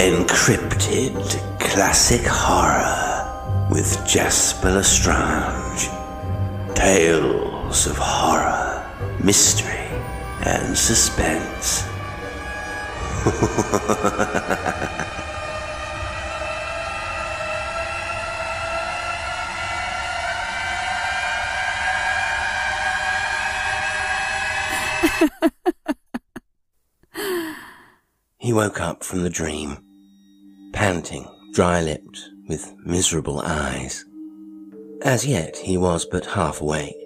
Encrypted classic horror with Jasper Lestrange. Tales of horror, mystery, and suspense. he woke up from the dream, panting, dry lipped, with miserable eyes. As yet he was but half awake,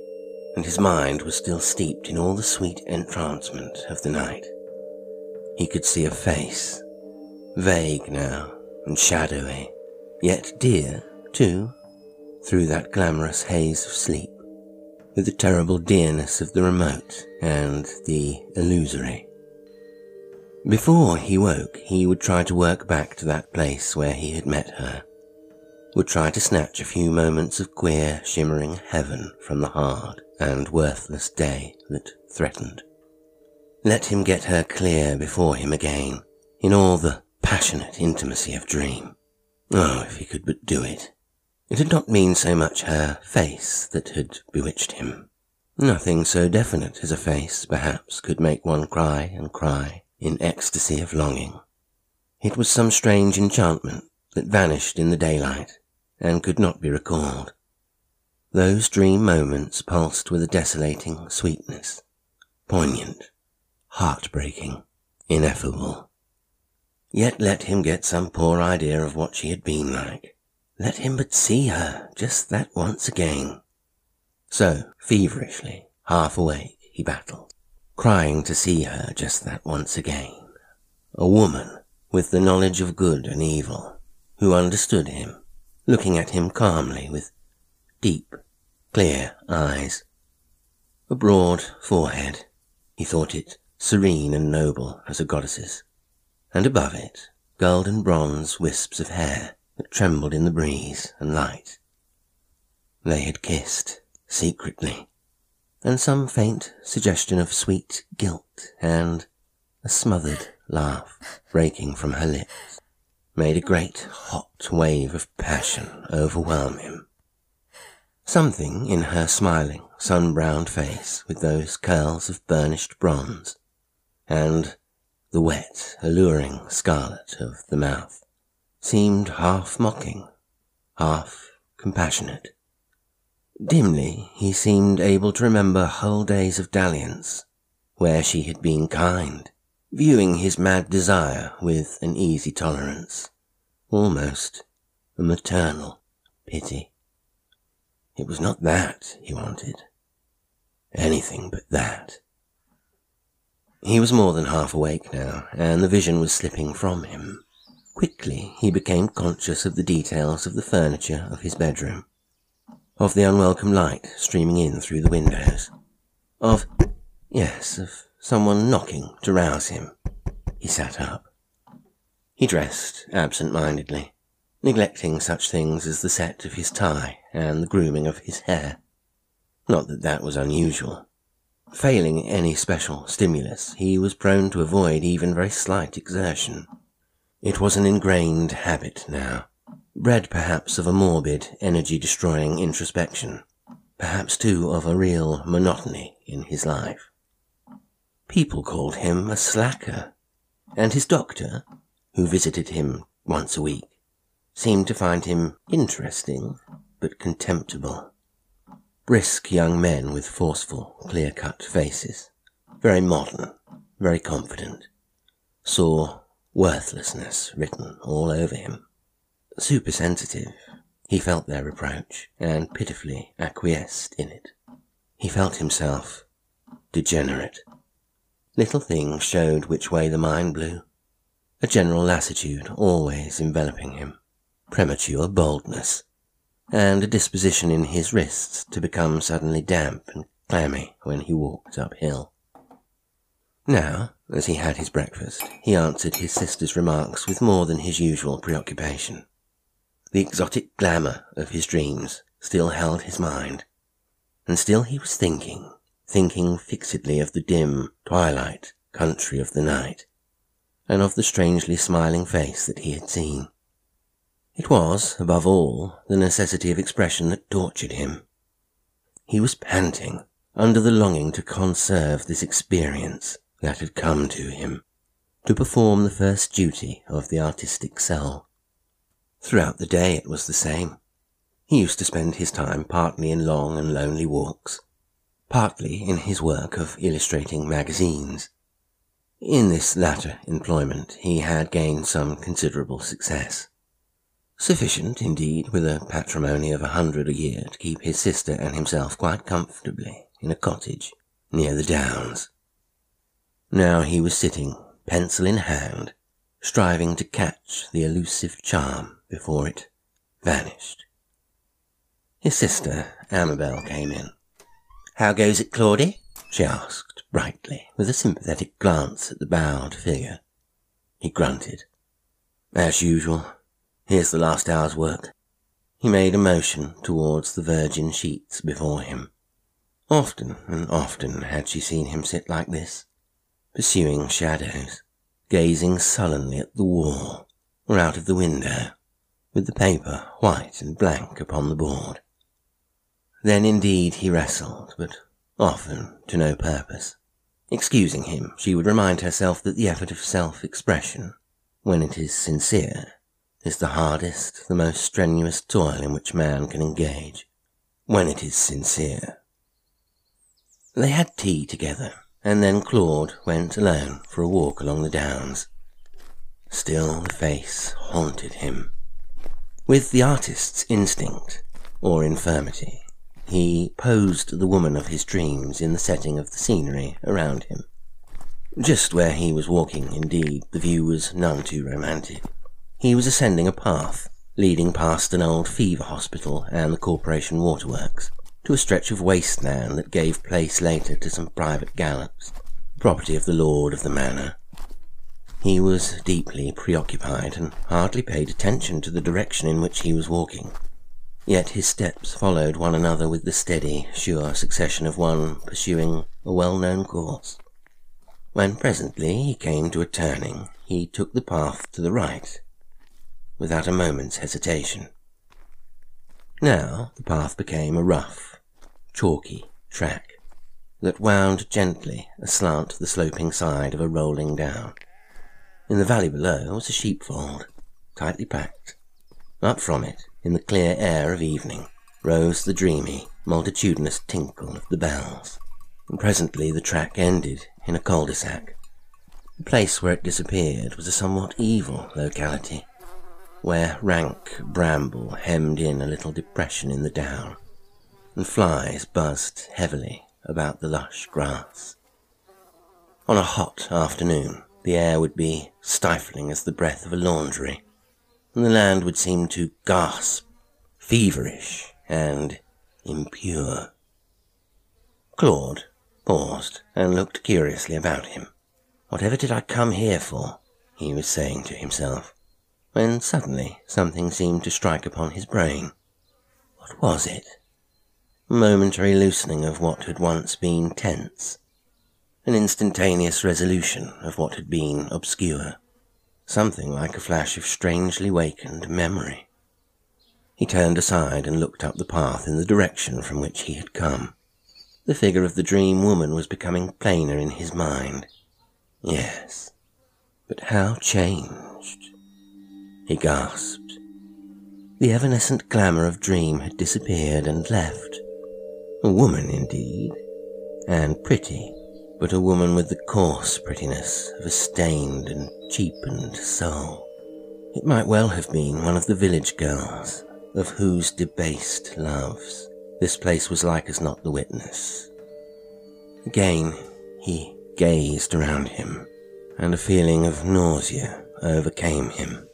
and his mind was still steeped in all the sweet entrancement of the night. He could see a face, vague now and shadowy, yet dear, too, through that glamorous haze of sleep, with the terrible dearness of the remote and the illusory. Before he woke, he would try to work back to that place where he had met her, would try to snatch a few moments of queer, shimmering heaven from the hard and worthless day that threatened. Let him get her clear before him again, in all the passionate intimacy of dream. Oh, if he could but do it. It had not been so much her face that had bewitched him. Nothing so definite as a face, perhaps, could make one cry and cry in ecstasy of longing. It was some strange enchantment that vanished in the daylight and could not be recalled. Those dream moments pulsed with a desolating sweetness, poignant, heartbreaking, ineffable. Yet let him get some poor idea of what she had been like. Let him but see her just that once again. So, feverishly, half awake, he battled crying to see her just that once again. A woman with the knowledge of good and evil, who understood him, looking at him calmly with deep, clear eyes. A broad forehead, he thought it serene and noble as a goddess's, and above it golden bronze wisps of hair that trembled in the breeze and light. They had kissed secretly and some faint suggestion of sweet guilt and a smothered laugh breaking from her lips made a great hot wave of passion overwhelm him. Something in her smiling, sun-browned face with those curls of burnished bronze and the wet, alluring scarlet of the mouth seemed half mocking, half compassionate. Dimly, he seemed able to remember whole days of dalliance, where she had been kind, viewing his mad desire with an easy tolerance, almost a maternal pity. It was not that he wanted. Anything but that. He was more than half awake now, and the vision was slipping from him. Quickly he became conscious of the details of the furniture of his bedroom of the unwelcome light streaming in through the windows, of, yes, of someone knocking to rouse him. He sat up. He dressed absent-mindedly, neglecting such things as the set of his tie and the grooming of his hair. Not that that was unusual. Failing any special stimulus, he was prone to avoid even very slight exertion. It was an ingrained habit now bred perhaps of a morbid, energy-destroying introspection, perhaps too of a real monotony in his life. People called him a slacker, and his doctor, who visited him once a week, seemed to find him interesting but contemptible. Brisk young men with forceful, clear-cut faces, very modern, very confident, saw worthlessness written all over him. Supersensitive, he felt their reproach and pitifully acquiesced in it. He felt himself degenerate. Little things showed which way the mind blew. A general lassitude always enveloping him, premature boldness, and a disposition in his wrists to become suddenly damp and clammy when he walked uphill. Now, as he had his breakfast, he answered his sister's remarks with more than his usual preoccupation. The exotic glamour of his dreams still held his mind, and still he was thinking, thinking fixedly of the dim, twilight country of the night, and of the strangely smiling face that he had seen. It was, above all, the necessity of expression that tortured him. He was panting under the longing to conserve this experience that had come to him, to perform the first duty of the artistic cell. Throughout the day it was the same. He used to spend his time partly in long and lonely walks, partly in his work of illustrating magazines. In this latter employment he had gained some considerable success. Sufficient, indeed, with a patrimony of a hundred a year to keep his sister and himself quite comfortably in a cottage near the Downs. Now he was sitting, pencil in hand, striving to catch the elusive charm before it vanished. His sister, Amabel, came in. How goes it, Claudie? she asked brightly, with a sympathetic glance at the bowed figure. He grunted. As usual, Here's the last hour's work. He made a motion towards the virgin sheets before him. Often and often had she seen him sit like this, pursuing shadows, gazing sullenly at the wall or out of the window, with the paper white and blank upon the board. Then indeed he wrestled, but often to no purpose. Excusing him, she would remind herself that the effort of self-expression, when it is sincere, is the hardest, the most strenuous toil in which man can engage, when it is sincere. They had tea together, and then Claude went alone for a walk along the downs. Still the face haunted him. With the artist's instinct, or infirmity, he posed the woman of his dreams in the setting of the scenery around him. Just where he was walking, indeed, the view was none too romantic. He was ascending a path leading past an old fever hospital and the corporation waterworks to a stretch of wasteland that gave place later to some private gallops, property of the lord of the manor. He was deeply preoccupied and hardly paid attention to the direction in which he was walking. Yet his steps followed one another with the steady, sure succession of one pursuing a well-known course. When presently he came to a turning, he took the path to the right without a moment's hesitation. Now the path became a rough, chalky track that wound gently aslant the sloping side of a rolling down. In the valley below was a sheepfold, tightly packed. Up from it, in the clear air of evening, rose the dreamy, multitudinous tinkle of the bells, and presently the track ended in a cul-de-sac. The place where it disappeared was a somewhat evil locality, where rank bramble hemmed in a little depression in the down, and flies buzzed heavily about the lush grass. On a hot afternoon, the air would be stifling as the breath of a laundry, and the land would seem to gasp, feverish and impure. Claude paused and looked curiously about him. Whatever did I come here for? he was saying to himself when suddenly something seemed to strike upon his brain. What was it? A momentary loosening of what had once been tense, an instantaneous resolution of what had been obscure, something like a flash of strangely wakened memory. He turned aside and looked up the path in the direction from which he had come. The figure of the dream woman was becoming plainer in his mind. Yes, but how changed? he gasped. The evanescent glamour of dream had disappeared and left. A woman, indeed, and pretty, but a woman with the coarse prettiness of a stained and cheapened soul. It might well have been one of the village girls, of whose debased loves this place was like as not the witness. Again he gazed around him, and a feeling of nausea overcame him.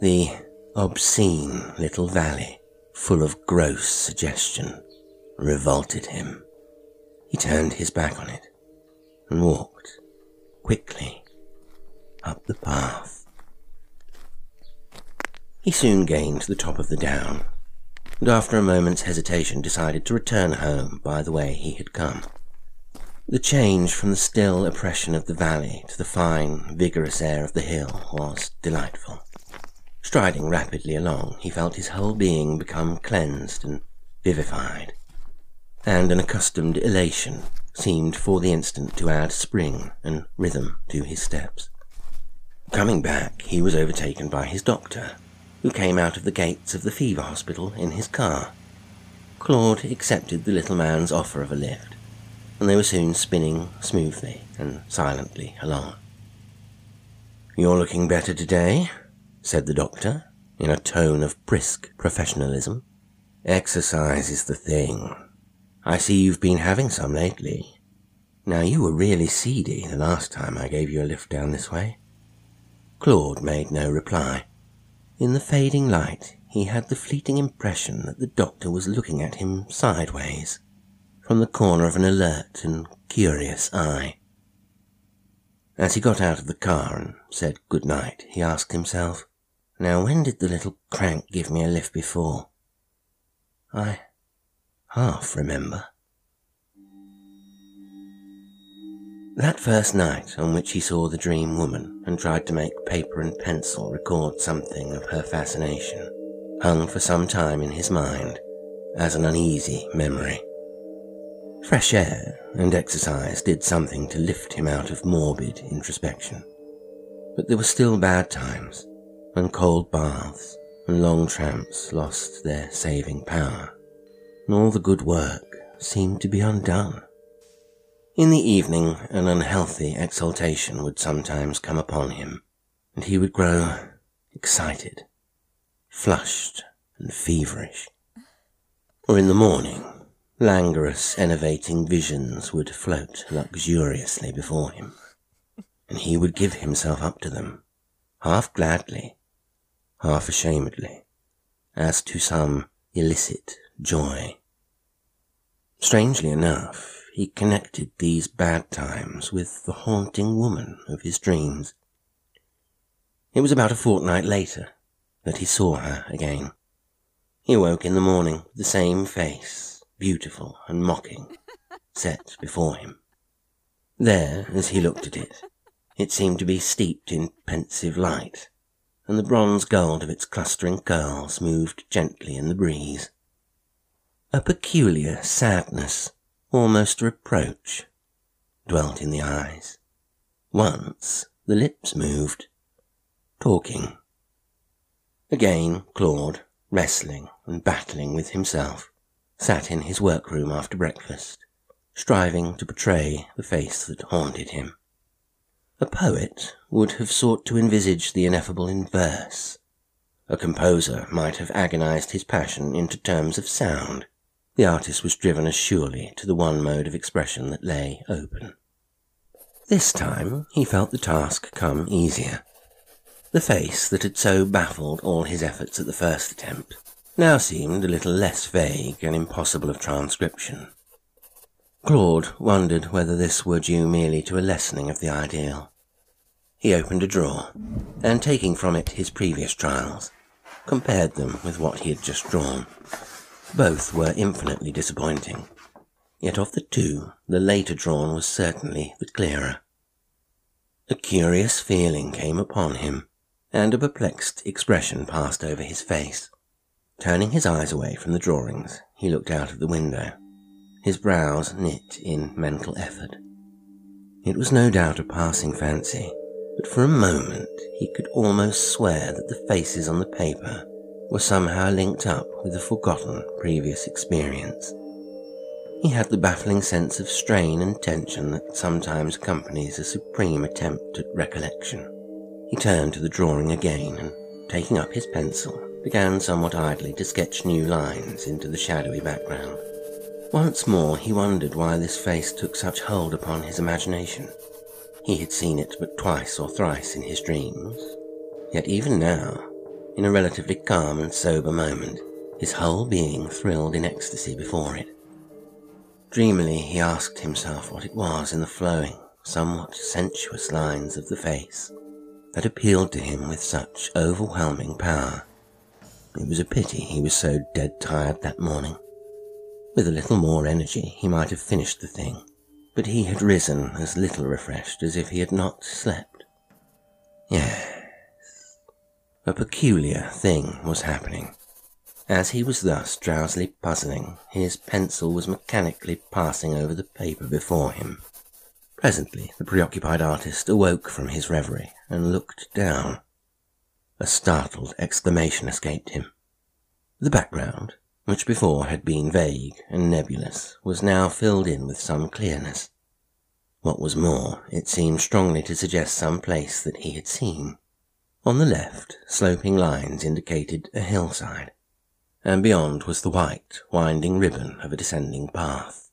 The obscene little valley, full of gross suggestion, revolted him. He turned his back on it and walked quickly up the path. He soon gained the top of the down, and after a moment's hesitation decided to return home by the way he had come. The change from the still oppression of the valley to the fine, vigorous air of the hill was delightful. Striding rapidly along, he felt his whole being become cleansed and vivified, and an accustomed elation seemed for the instant to add spring and rhythm to his steps. Coming back, he was overtaken by his doctor, who came out of the gates of the fever hospital in his car. Claude accepted the little man's offer of a lift and they were soon spinning smoothly and silently along. You're looking better today, said the doctor, in a tone of brisk professionalism. Exercise is the thing. I see you've been having some lately. Now you were really seedy the last time I gave you a lift down this way. Claude made no reply. In the fading light, he had the fleeting impression that the doctor was looking at him sideways from the corner of an alert and curious eye. As he got out of the car and said good night, he asked himself, Now when did the little crank give me a lift before? I half remember. That first night on which he saw the dream woman and tried to make paper and pencil record something of her fascination hung for some time in his mind as an uneasy memory. Fresh air and exercise did something to lift him out of morbid introspection. But there were still bad times, when cold baths and long tramps lost their saving power, and all the good work seemed to be undone. In the evening, an unhealthy exaltation would sometimes come upon him, and he would grow excited, flushed, and feverish. Or in the morning, Languorous, enervating visions would float luxuriously before him, and he would give himself up to them, half gladly, half ashamedly, as to some illicit joy. Strangely enough, he connected these bad times with the haunting woman of his dreams. It was about a fortnight later that he saw her again. He awoke in the morning with the same face beautiful and mocking, set before him. There, as he looked at it, it seemed to be steeped in pensive light, and the bronze gold of its clustering curls moved gently in the breeze. A peculiar sadness, almost reproach, dwelt in the eyes. Once the lips moved, talking. Again Claude, wrestling and battling with himself, sat in his workroom after breakfast, striving to portray the face that haunted him. A poet would have sought to envisage the ineffable in verse. A composer might have agonized his passion into terms of sound. The artist was driven as surely to the one mode of expression that lay open. This time he felt the task come easier. The face that had so baffled all his efforts at the first attempt now seemed a little less vague and impossible of transcription. Claude wondered whether this were due merely to a lessening of the ideal. He opened a drawer, and taking from it his previous trials, compared them with what he had just drawn. Both were infinitely disappointing, yet of the two, the later drawn was certainly the clearer. A curious feeling came upon him, and a perplexed expression passed over his face. Turning his eyes away from the drawings, he looked out of the window, his brows knit in mental effort. It was no doubt a passing fancy, but for a moment he could almost swear that the faces on the paper were somehow linked up with a forgotten previous experience. He had the baffling sense of strain and tension that sometimes accompanies a supreme attempt at recollection. He turned to the drawing again and, taking up his pencil, began somewhat idly to sketch new lines into the shadowy background. Once more he wondered why this face took such hold upon his imagination. He had seen it but twice or thrice in his dreams, yet even now, in a relatively calm and sober moment, his whole being thrilled in ecstasy before it. Dreamily he asked himself what it was in the flowing, somewhat sensuous lines of the face that appealed to him with such overwhelming power it was a pity he was so dead tired that morning. With a little more energy, he might have finished the thing, but he had risen as little refreshed as if he had not slept. Yes, a peculiar thing was happening. As he was thus drowsily puzzling, his pencil was mechanically passing over the paper before him. Presently, the preoccupied artist awoke from his reverie and looked down. A startled exclamation escaped him. The background, which before had been vague and nebulous, was now filled in with some clearness. What was more, it seemed strongly to suggest some place that he had seen. On the left, sloping lines indicated a hillside, and beyond was the white, winding ribbon of a descending path.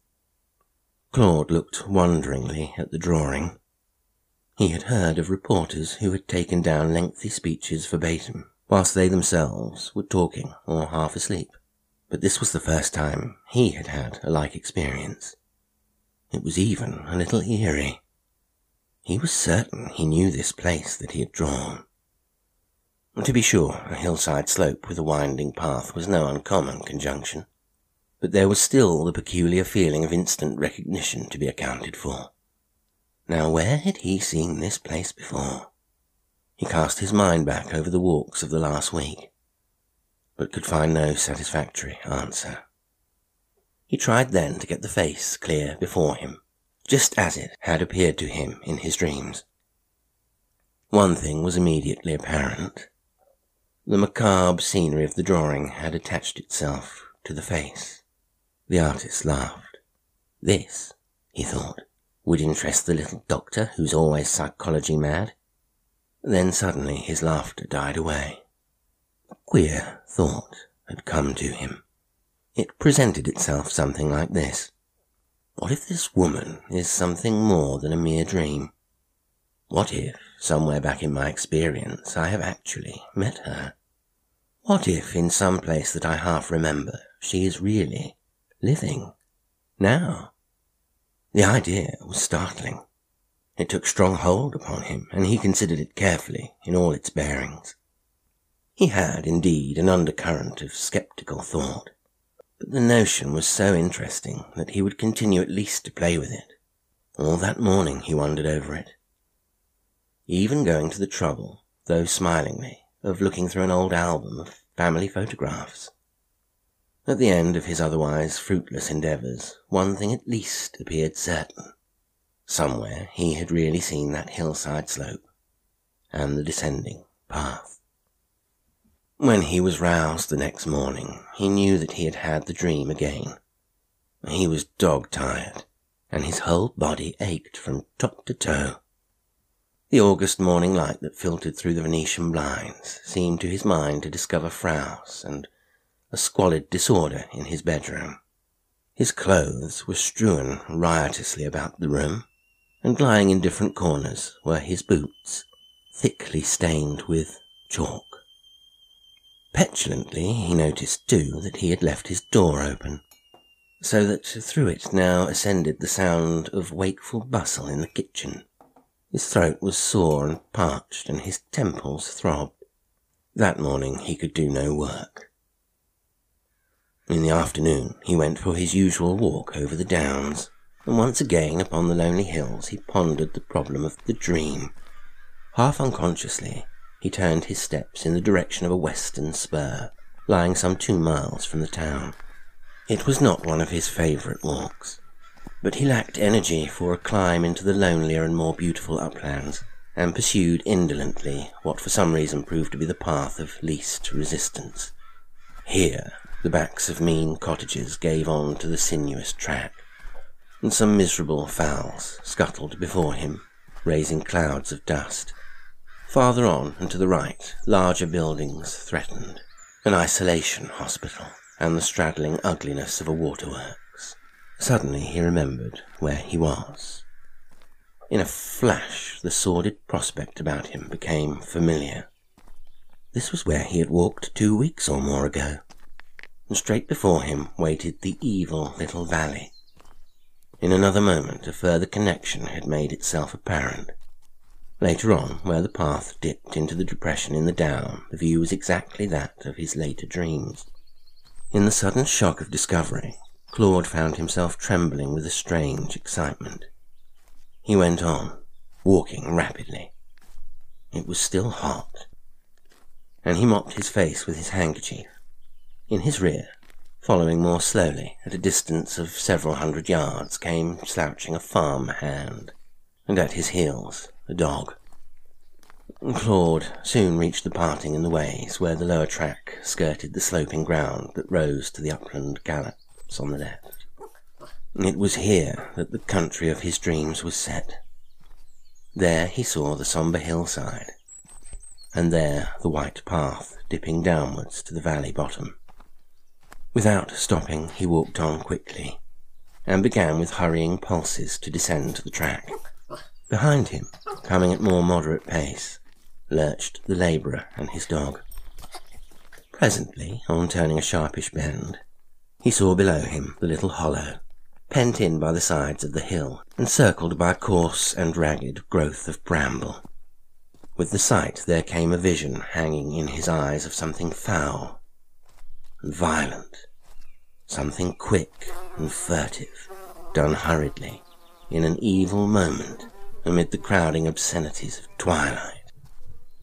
Claude looked wonderingly at the drawing. He had heard of reporters who had taken down lengthy speeches verbatim, whilst they themselves were talking or half asleep, but this was the first time he had had a like experience. It was even a little eerie. He was certain he knew this place that he had drawn. To be sure, a hillside slope with a winding path was no uncommon conjunction, but there was still the peculiar feeling of instant recognition to be accounted for. Now, where had he seen this place before? He cast his mind back over the walks of the last week, but could find no satisfactory answer. He tried then to get the face clear before him, just as it had appeared to him in his dreams. One thing was immediately apparent. The macabre scenery of the drawing had attached itself to the face. The artist laughed. This, he thought, would interest the little doctor who's always psychology mad. Then suddenly his laughter died away. A queer thought had come to him. It presented itself something like this. What if this woman is something more than a mere dream? What if, somewhere back in my experience, I have actually met her? What if in some place that I half remember she is really living now? The idea was startling. It took strong hold upon him, and he considered it carefully in all its bearings. He had indeed an undercurrent of sceptical thought, but the notion was so interesting that he would continue at least to play with it. All that morning he wondered over it, even going to the trouble, though smilingly, of looking through an old album of family photographs. At the end of his otherwise fruitless endeavours, one thing at least appeared certain. Somewhere he had really seen that hillside slope and the descending path. When he was roused the next morning, he knew that he had had the dream again. He was dog tired, and his whole body ached from top to toe. The August morning light that filtered through the Venetian blinds seemed to his mind to discover frowns and a squalid disorder in his bedroom. His clothes were strewn riotously about the room, and lying in different corners were his boots, thickly stained with chalk. Petulantly, he noticed too that he had left his door open, so that through it now ascended the sound of wakeful bustle in the kitchen. His throat was sore and parched, and his temples throbbed. That morning he could do no work. In the afternoon he went for his usual walk over the downs, and once again upon the lonely hills he pondered the problem of the dream. Half unconsciously, he turned his steps in the direction of a western spur, lying some two miles from the town. It was not one of his favourite walks but he lacked energy for a climb into the lonelier and more beautiful uplands, and pursued indolently what for some reason proved to be the path of least resistance. Here, the backs of mean cottages gave on to the sinuous track, and some miserable fowls scuttled before him, raising clouds of dust. Farther on and to the right, larger buildings threatened, an isolation hospital, and the straddling ugliness of a waterwork. Suddenly he remembered where he was. In a flash, the sordid prospect about him became familiar. This was where he had walked two weeks or more ago, and straight before him waited the evil little valley. In another moment, a further connection had made itself apparent. Later on, where the path dipped into the depression in the down, the view was exactly that of his later dreams. In the sudden shock of discovery, Claude found himself trembling with a strange excitement. He went on, walking rapidly. It was still hot, and he mopped his face with his handkerchief. In his rear, following more slowly at a distance of several hundred yards, came slouching a farm hand, and at his heels a dog. Claude soon reached the parting in the ways where the lower track skirted the sloping ground that rose to the upland on the left. It was here that the country of his dreams was set. There he saw the sombre hillside, and there the white path dipping downwards to the valley bottom. Without stopping, he walked on quickly, and began with hurrying pulses to descend the track. Behind him, coming at more moderate pace, lurched the labourer and his dog. Presently, on turning a sharpish bend, he saw below him the little hollow, pent in by the sides of the hill, encircled by a coarse and ragged growth of bramble. With the sight there came a vision hanging in his eyes of something foul and violent, something quick and furtive, done hurriedly, in an evil moment, amid the crowding obscenities of twilight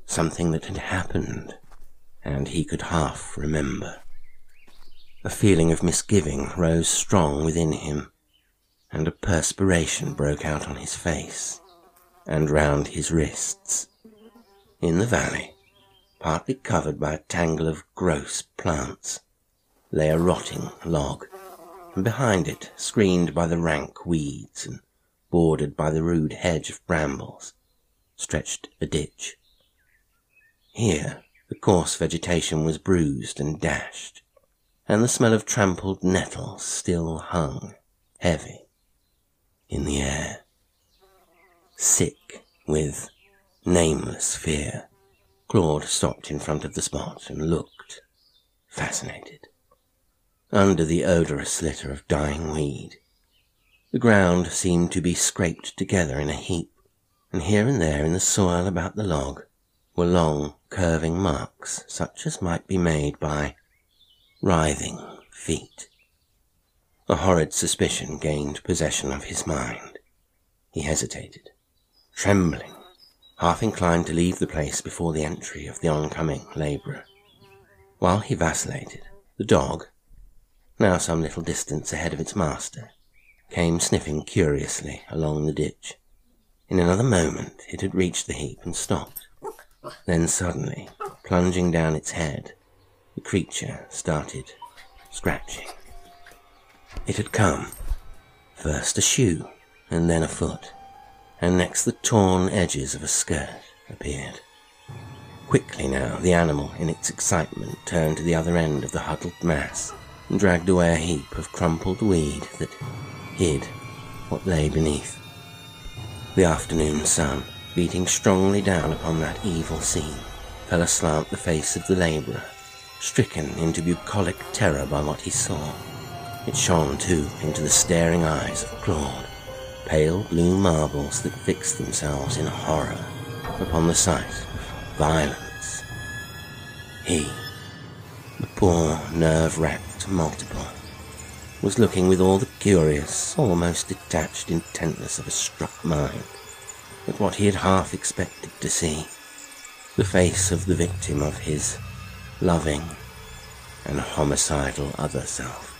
something that had happened, and he could half remember. A feeling of misgiving rose strong within him, and a perspiration broke out on his face and round his wrists. In the valley, partly covered by a tangle of gross plants, lay a rotting log, and behind it, screened by the rank weeds and bordered by the rude hedge of brambles, stretched a ditch. Here the coarse vegetation was bruised and dashed, and the smell of trampled nettles still hung, heavy, in the air. Sick with nameless fear, Claude stopped in front of the spot and looked, fascinated. Under the odorous litter of dying weed, the ground seemed to be scraped together in a heap, and here and there in the soil about the log were long, curving marks, such as might be made by writhing feet. A horrid suspicion gained possession of his mind. He hesitated, trembling, half inclined to leave the place before the entry of the oncoming labourer. While he vacillated, the dog, now some little distance ahead of its master, came sniffing curiously along the ditch. In another moment it had reached the heap and stopped. Then suddenly, plunging down its head, the creature started scratching. It had come. First a shoe, and then a foot, and next the torn edges of a skirt appeared. Quickly now, the animal, in its excitement, turned to the other end of the huddled mass and dragged away a heap of crumpled weed that hid what lay beneath. The afternoon sun beating strongly down upon that evil scene, fell aslant the face of the labourer, stricken into bucolic terror by what he saw. It shone, too, into the staring eyes of Claude, pale blue marbles that fixed themselves in horror upon the sight of violence. He, the poor, nerve-racked multiple, was looking with all the curious, almost detached intentness of a struck mind at what he had half expected to see the face of the victim of his loving and homicidal other self,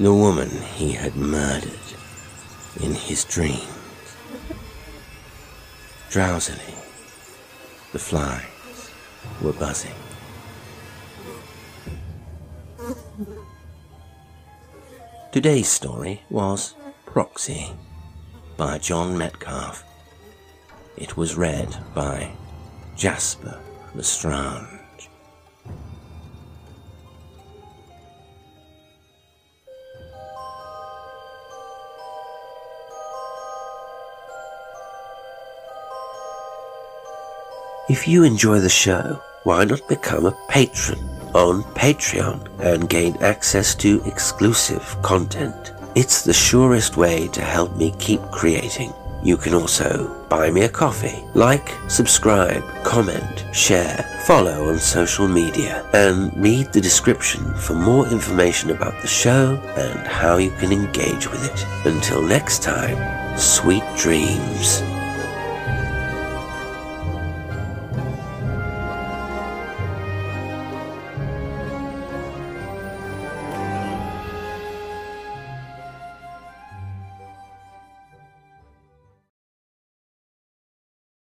the woman he had murdered in his dreams. Drowsily, the flies were buzzing. Today's story was Proxy by John Metcalfe. It was read by Jasper Lestrange. If you enjoy the show, why not become a patron on Patreon and gain access to exclusive content? It's the surest way to help me keep creating. You can also buy me a coffee, like, subscribe, comment, share, follow on social media, and read the description for more information about the show and how you can engage with it. Until next time, sweet dreams.